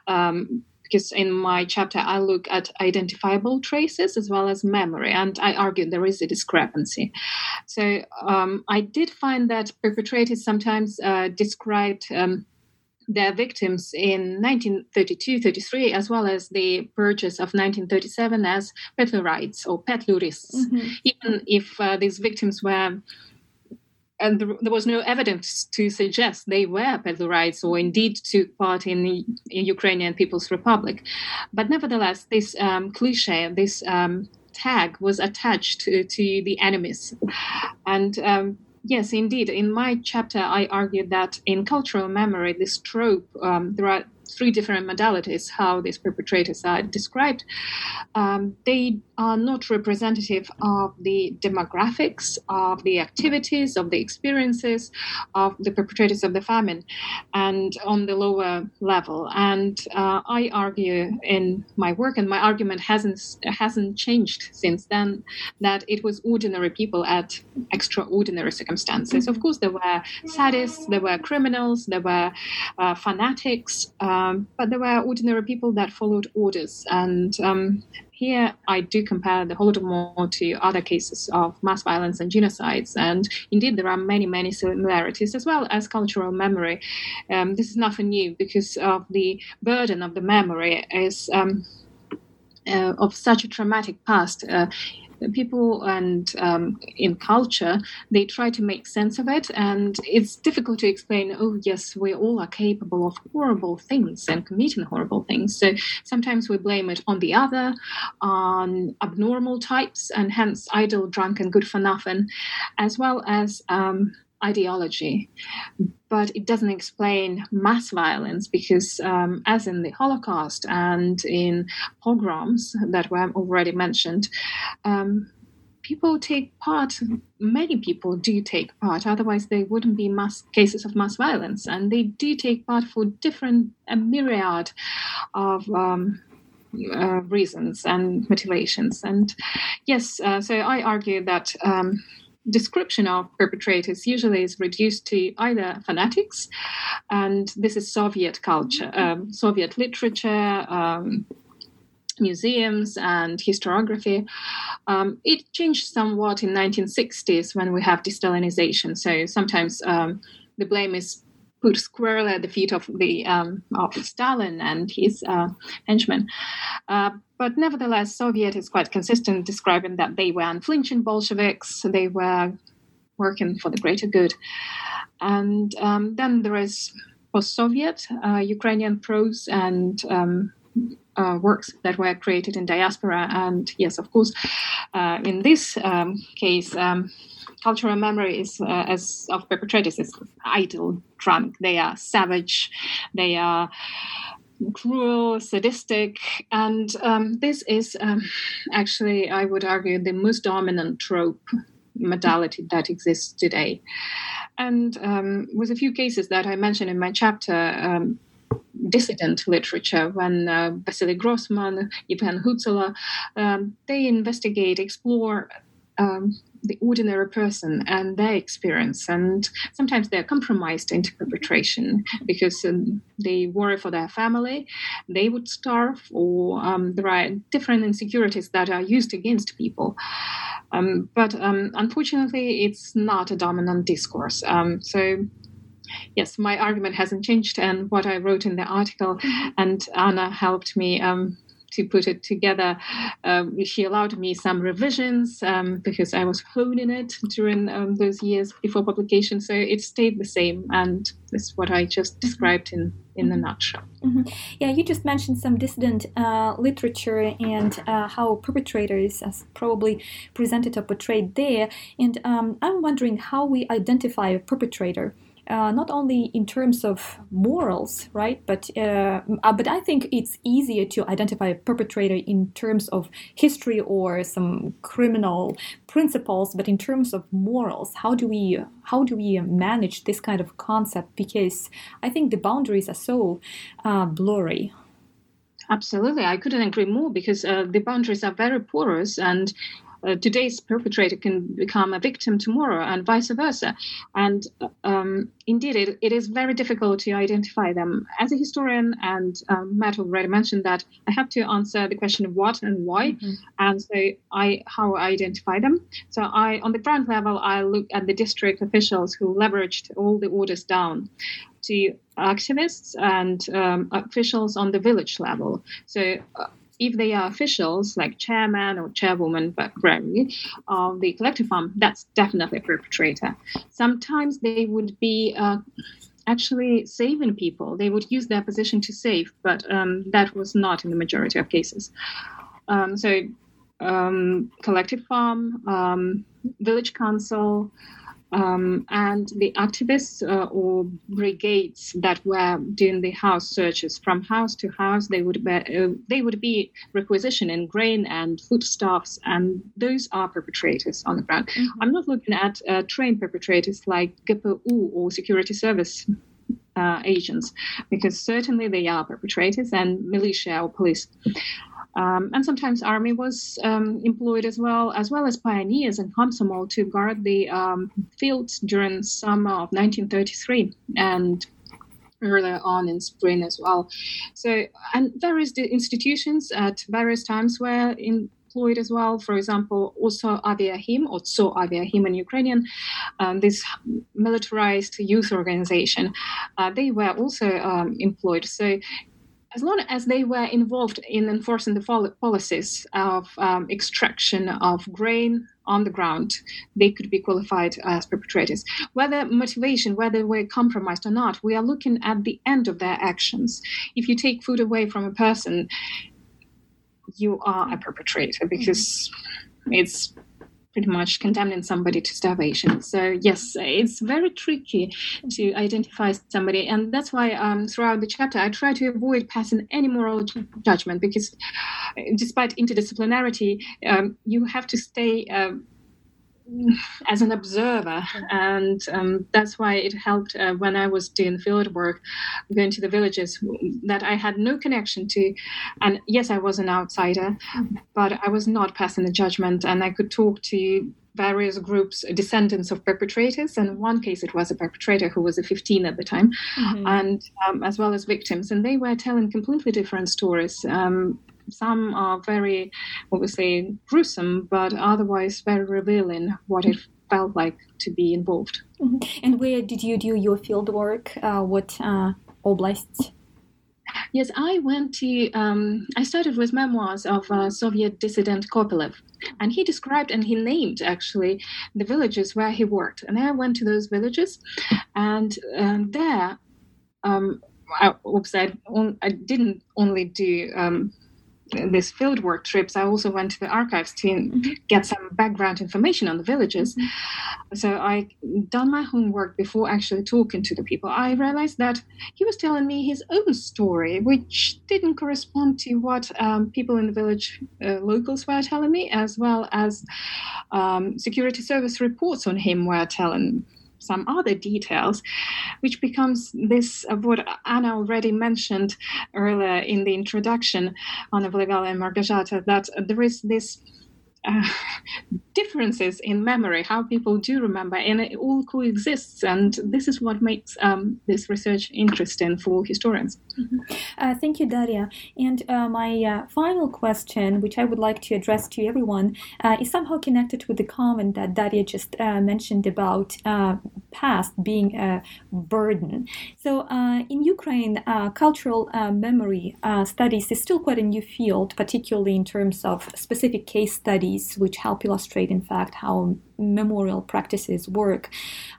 because in my chapter I look at identifiable traces as well as memory, and I argue there is a discrepancy. So um, I did find that perpetrators sometimes uh, described. Um, their victims in 1932 33, as well as the purges of 1937 as Petlurites or Petlurists, mm-hmm. even if uh, these victims were and there was no evidence to suggest they were Petlurites or indeed took part in the in Ukrainian People's Republic. But nevertheless, this um, cliche, this um, tag was attached to, to the enemies. And um, yes, indeed, in my chapter, I argued that in cultural memory, this trope, um, there are three different modalities how these perpetrators are described, um, they are not representative of the demographics, of the activities, of the experiences of the perpetrators of the famine, and on the lower level. And uh, I argue in my work, and my argument hasn't hasn't changed since then, that it was ordinary people at extraordinary circumstances. Of course, there were sadists, there were criminals, there were uh, fanatics. Um, but there were ordinary people that followed orders. And um, here I do compare the Holodomor to other cases of mass violence and genocides. And indeed, there are many, many similarities as well as cultural memory. Um, this is nothing new because of the burden of the memory is. Um, uh, of such a traumatic past, uh, people and um, in culture they try to make sense of it and it's difficult to explain oh yes we all are capable of horrible things and committing horrible things. So sometimes we blame it on the other on abnormal types and hence idle drunk and good for nothing as well as um, ideology, but it doesn't explain mass violence because, um, as in the Holocaust and in pogroms that were already mentioned, um, people take part. Many people do take part, otherwise, there wouldn't be mass cases of mass violence, and they do take part for different a myriad of. Um, uh, reasons and motivations. And yes, uh, so I argue that um, description of perpetrators usually is reduced to either fanatics, and this is Soviet culture, um, Soviet literature. Um, museums and historiography. Um, it changed somewhat in 1960s when we have de-Stalinization. So sometimes um, the blame is put squarely at the feet of the um, of Stalin and his uh, henchmen. Uh, but nevertheless, Soviet is quite consistent, describing that they were unflinching Bolsheviks. They were working for the greater good. And um, then there is post-Soviet uh, Ukrainian prose and um, uh, works that were created in diaspora. And yes, of course, uh, in this um, case, um, cultural memory is uh, as of perpetrators is idle, drunk. They are savage. They are cruel, sadistic, and um, this is um, actually, I would argue, the most dominant trope modality that exists today. And um, with a few cases that I mentioned in my chapter, um, dissident literature when uh, Vasily Grossman, Yevhen Hutsalo, um, they investigate, explore um, the ordinary person and their experience. And sometimes they're compromised into perpetration because um, they worry for their family, they would starve, or um, there are different insecurities that are used against people. Um, but um, unfortunately, it's not a dominant discourse. Um, so yes, my argument hasn't changed, and what I wrote in the article, and Anna helped me um, to put it together. Um, she allowed me some revisions um, because I was honing it during um, those years before publication. So it stayed the same, and this is what I just described in in a nutshell. Mm-hmm. Yeah, you just mentioned some dissident uh, literature and uh, how perpetrators as probably presented or portrayed there. And um, I'm wondering how we identify a perpetrator uh, not only in terms of morals, right? But uh, uh, but I think it's easier to identify a perpetrator in terms of history or some criminal principles. But in terms of morals, how do we how do we manage this kind of concept? Because I think the boundaries are so uh, blurry. Absolutely, I couldn't agree more because uh, the boundaries are very porous and uh, today's perpetrator can become a victim tomorrow and vice versa. And um, indeed, it, it is very difficult to identify them. As a historian, and um, Matt already mentioned that, I have to answer the question of what and why, mm-hmm. and so I how I identify them. So I, on the ground level, I look at the district officials who leveraged all the orders down to activists and um, officials on the village level. So uh, if they are officials like chairman or chairwoman, but rarely, of the collective farm, that's definitely a perpetrator. Sometimes they would be uh, actually saving people. They would use their position to save, but um, that was not in the majority of cases. Um, so, um, collective farm, um, village council, Um, and the activists uh, or brigades that were doing the house searches from house to house, they would be, uh, they would be requisitioning grain and foodstuffs, and those are perpetrators on the ground. Mm-hmm. I'm not looking at uh, trained perpetrators like GPU or security service uh, agents, because certainly they are perpetrators and militia or police. Um, and sometimes army was um, employed as well, as well as pioneers and Komsomol to guard the um, fields during summer of 1933 and earlier on in spring as well. So, and various institutions at various times were employed as well. For example, also Aviahim, or So Aviahim in Ukrainian, um, this militarized youth organization, uh, they were also um, employed. So as long as they were involved in enforcing the policies of um, extraction of grain on the ground, they could be qualified as perpetrators. Whether motivation, whether they were compromised or not, we are looking at the end of their actions. If you take food away from a person, you are a perpetrator because it's pretty much condemning somebody to starvation. So yes, it's very tricky to identify somebody, and that's why um, throughout the chapter I try to avoid passing any moral judgment because, uh, despite interdisciplinarity, um, you have to stay. Uh, as an observer, and um, that's why it helped uh, when I was doing field work, going to the villages that I had no connection to. And yes, I was an outsider, but I was not passing a judgment, and I could talk to various groups, descendants of perpetrators. And in one case, it was a perpetrator who was a 15 at the time, mm-hmm. and um, as well as victims, and they were telling completely different stories. Um, some are very obviously gruesome, but otherwise very revealing what it felt like to be involved. Mm-hmm. And where did you do your field work? Uh, what uh, oblasts? Yes, I went to. Um, I started with memoirs of uh, Soviet dissident Kopelev, and he described and he named actually the villages where he worked. And I went to those villages, and um, there, um, I, oops, I, I, didn't only do um, these fieldwork trips, I also went to the archives to mm-hmm. get some background information on the villages. Mm-hmm. So I done my homework before actually talking to the people. I realized that he was telling me his own story, which didn't correspond to what um, people in the village uh, locals were telling me, as well as um, security service reports on him were telling some other details, which becomes this of what Anna already mentioned earlier in the introduction on Wylegała and Małgorzata, that there is this uh, differences in memory, how people do remember, and it all coexists. And this is what makes um, this research interesting for historians. Mm-hmm. Uh, thank you, Daria. And uh, my uh, final question, which I would like to address to everyone, uh, is somehow connected with the comment that Daria just uh, mentioned about past being a burden. So, in Ukraine, cultural memory studies is still quite a new field, particularly in terms of specific case studies which help illustrate, in fact, how memorial practices work.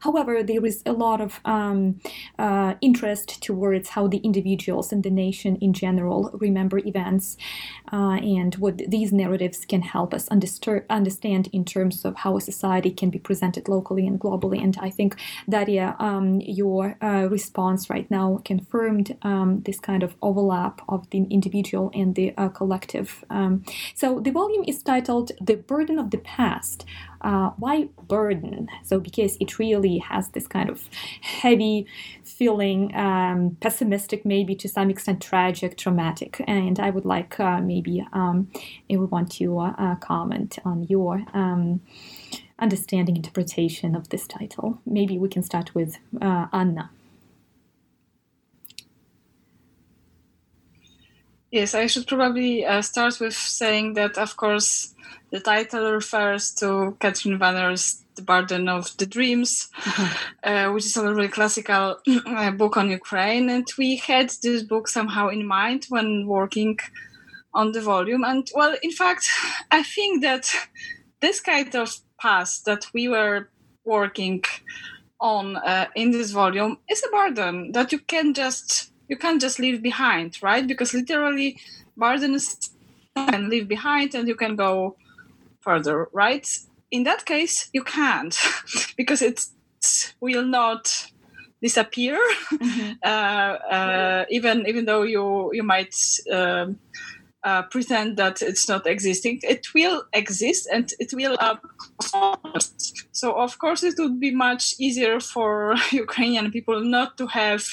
However, there is a lot of um, uh, interest towards how the individuals and the nation in general remember events uh, and what these narratives can help us understand in terms of how a society can be presented locally and globally. And I think, Daria, um, your uh, response right now confirmed um, this kind of overlap of the individual and the uh, collective. Um, so the volume is titled The Burden of the Past uh, why burden? So because it really has this kind of heavy feeling, um, pessimistic, maybe to some extent tragic, traumatic. And I would like uh, maybe um, everyone to uh, comment on your um, understanding, interpretation of this title. Maybe we can start with uh, Anna. Yes, I should probably uh, start with saying that, of course, the title refers to Katrin Wanner's The Burden of the Dreams, uh, which is a really classical uh, book on Ukraine. And we had this book somehow in mind when working on the volume. And well, in fact, I think that this kind of past that we were working on uh, in this volume is a burden that you can just you can't just leave behind, right? Because literally, burden is leave behind and you can go further, right? In that case, you can't because it will not disappear, mm-hmm. uh, uh, even even though you you might. Um, uh, pretend that it's not existing. It will exist and it will. Uh, so of course, it would be much easier for Ukrainian people not to have,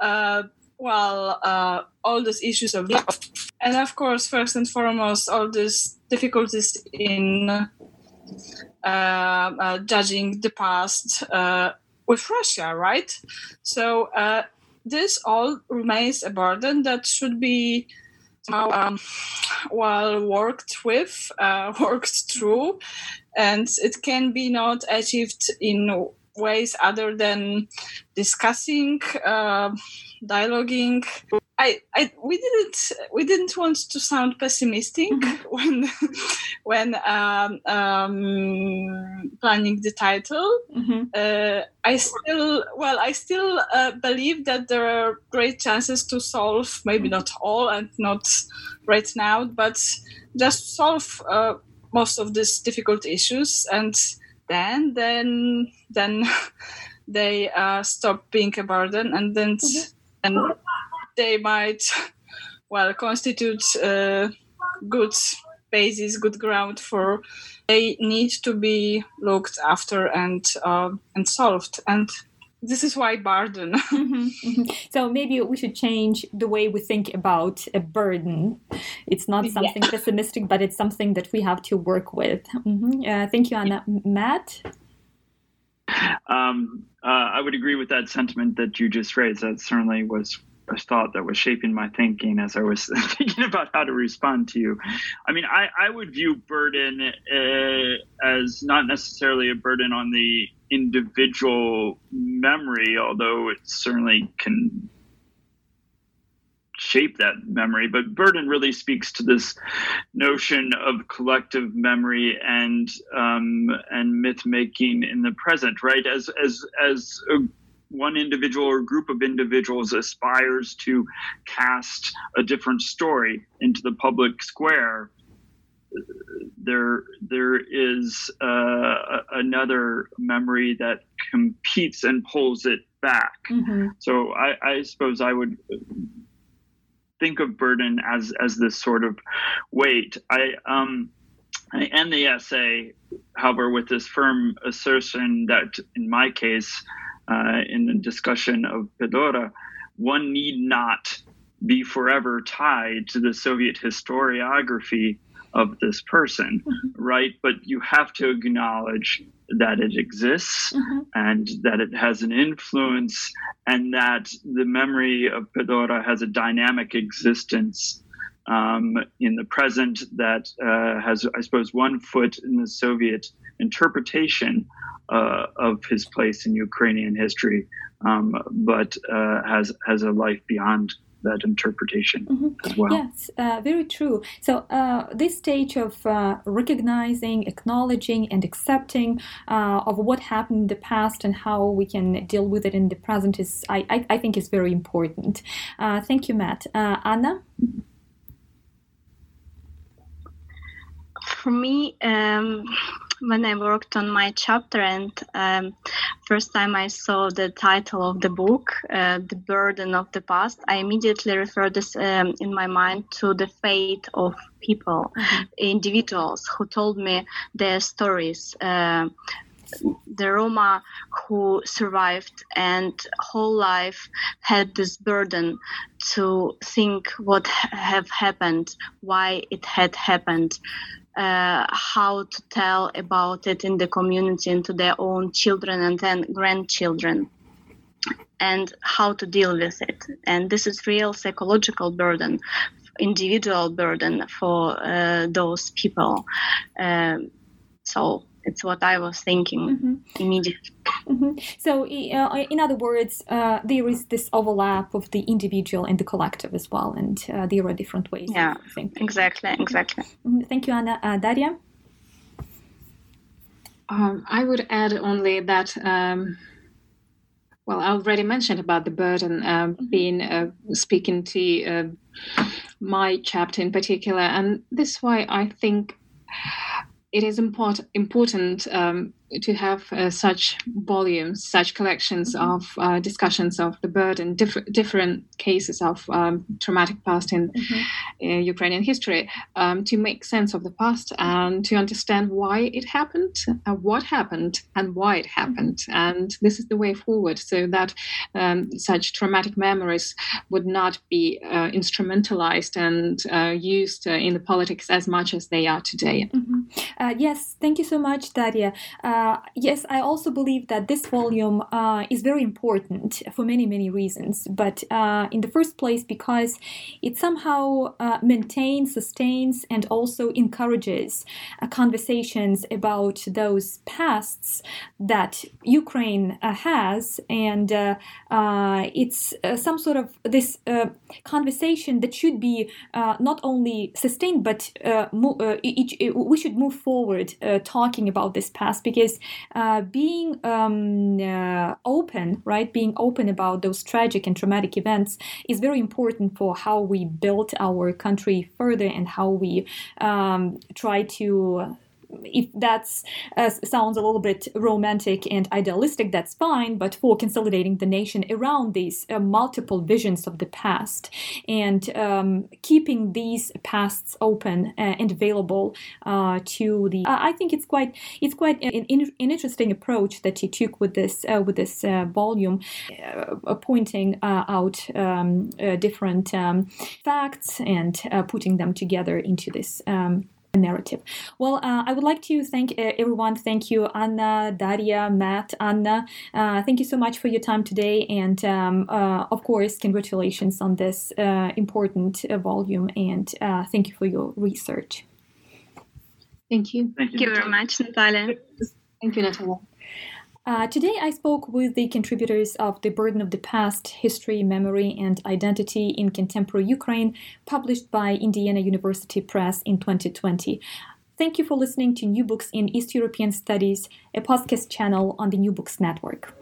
uh, well, uh, all these issues of love, and of course, first and foremost, all these difficulties in uh, uh, judging the past with Russia, right? So this all remains a burden that should be um, well worked with, uh, worked through, and it can be not achieved in ways other than discussing, uh, dialoguing, I, I we didn't we didn't want to sound pessimistic mm-hmm. when when um, um, planning the title. Mm-hmm. Uh, I still well I still uh, believe that there are great chances to solve maybe not all and not right now, but just solve uh, most of these difficult issues and then then then they uh, stop being a burden and then mm-hmm. and they might, well, constitute a good basis, good ground for they need to be looked after and uh, and solved. And this is why burden. mm-hmm, mm-hmm. So maybe we should change the way we think about a burden. It's not something yeah. pessimistic, but it's something that we have to work with. Mm-hmm. Uh, thank you, Anna. Matt. Um, uh, I would agree with that sentiment that you just raised. That certainly was a thought that was shaping my thinking as I was thinking about how to respond to you. I mean, I, I would view burden uh, as not necessarily a burden on the individual memory, although it certainly can shape that memory. But burden really speaks to this notion of collective memory and um, and myth making in the present, right? As as as a one individual or group of individuals aspires to cast a different story into the public square, there there is uh, another memory that competes and pulls it back. Mm-hmm. So I, I, suppose I would think of burden as as this sort of weight. I um I end the essay, however, with this firm assertion that in my case uh, in the discussion of Petlura, one need not be forever tied to the Soviet historiography of this person, mm-hmm. right? But you have to acknowledge that it exists mm-hmm. and that it has an influence and that the memory of Petlura has a dynamic existence um, in the present that uh, has, I suppose, one foot in the Soviet interpretation uh, of his place in Ukrainian history, um, but uh, has has a life beyond that interpretation mm-hmm. as well. Yes, uh, very true. So uh, this stage of uh, recognizing, acknowledging, and accepting uh, of what happened in the past and how we can deal with it in the present is, I, I, I think, is very important. Uh, thank you, Matt. Uh, Anna. For me. Um when I worked on my chapter and um, first time I saw the title of the book, uh, "The Burden of the Past," I immediately referred this um, in my mind to the fate of people, mm-hmm. individuals who told me their stories. Uh, the Roma who survived and whole life had this burden to think what have happened, why it had happened, uh, how to tell about it in the community and to their own children and then grandchildren and how to deal with it. And this is real psychological burden individual burden for uh, those people. Um, so it's what I was thinking mm-hmm. immediately. Mm-hmm. So, uh, in other words, uh, there is this overlap of the individual and the collective as well, and uh, there are different ways. Yeah, exactly, exactly. Mm-hmm. Thank you, Anna. Uh, Daria. Um, I would add only that. Um, well, I already mentioned about the burden uh, mm-hmm. being uh, speaking to my chapter in particular, and this is why I think it is import- important um, to have uh, such volumes, such collections mm-hmm. of uh, discussions of the burden, diff- different cases of um, traumatic past in mm-hmm. uh, Ukrainian history, um, to make sense of the past and to understand why it happened, uh, what happened, and why it happened. Mm-hmm. And this is the way forward, so that um, such traumatic memories would not be uh, instrumentalized and uh, used in the politics as much as they are today. Mm-hmm. yes, thank you so much, Daria. Uh, yes, I also believe that this volume uh, is very important for many, many reasons. But uh, in the first place, because it somehow uh, maintains, sustains, and also encourages uh, conversations about those pasts that Ukraine has. And it's some sort of this conversation that should be not only sustained, but mo- we should move forward talking about this past because is uh, being um, uh, open, right? Being open about those tragic and traumatic events is very important for how we build our country further and how we um, try to if that uh, sounds a little bit romantic and idealistic, that's fine. But for consolidating the nation around these uh, multiple visions of the past and um, keeping these pasts open uh, and available uh, to the, I think it's quite it's quite an, an, interesting approach that he took with this uh, with this uh, volume, pointing out um, different um, facts and putting them together into this. Um, narrative. Well, uh, I would like to thank uh, everyone. Thank you, Anna, Daria, Matt, Anna. Uh, thank you so much for your time today. And um, uh, of course, congratulations on this uh, important uh, volume. And thank you for your research. Thank you. Thank you, thank you very much, Natalia. Thank you, Natalia. Uh, today, I spoke with the contributors of The Burden of the Past History, Memory, and Identity in Contemporary Ukraine, published by Indiana University Press in 2020. Thank you for listening to New Books in East European Studies, a podcast channel on the New Books Network.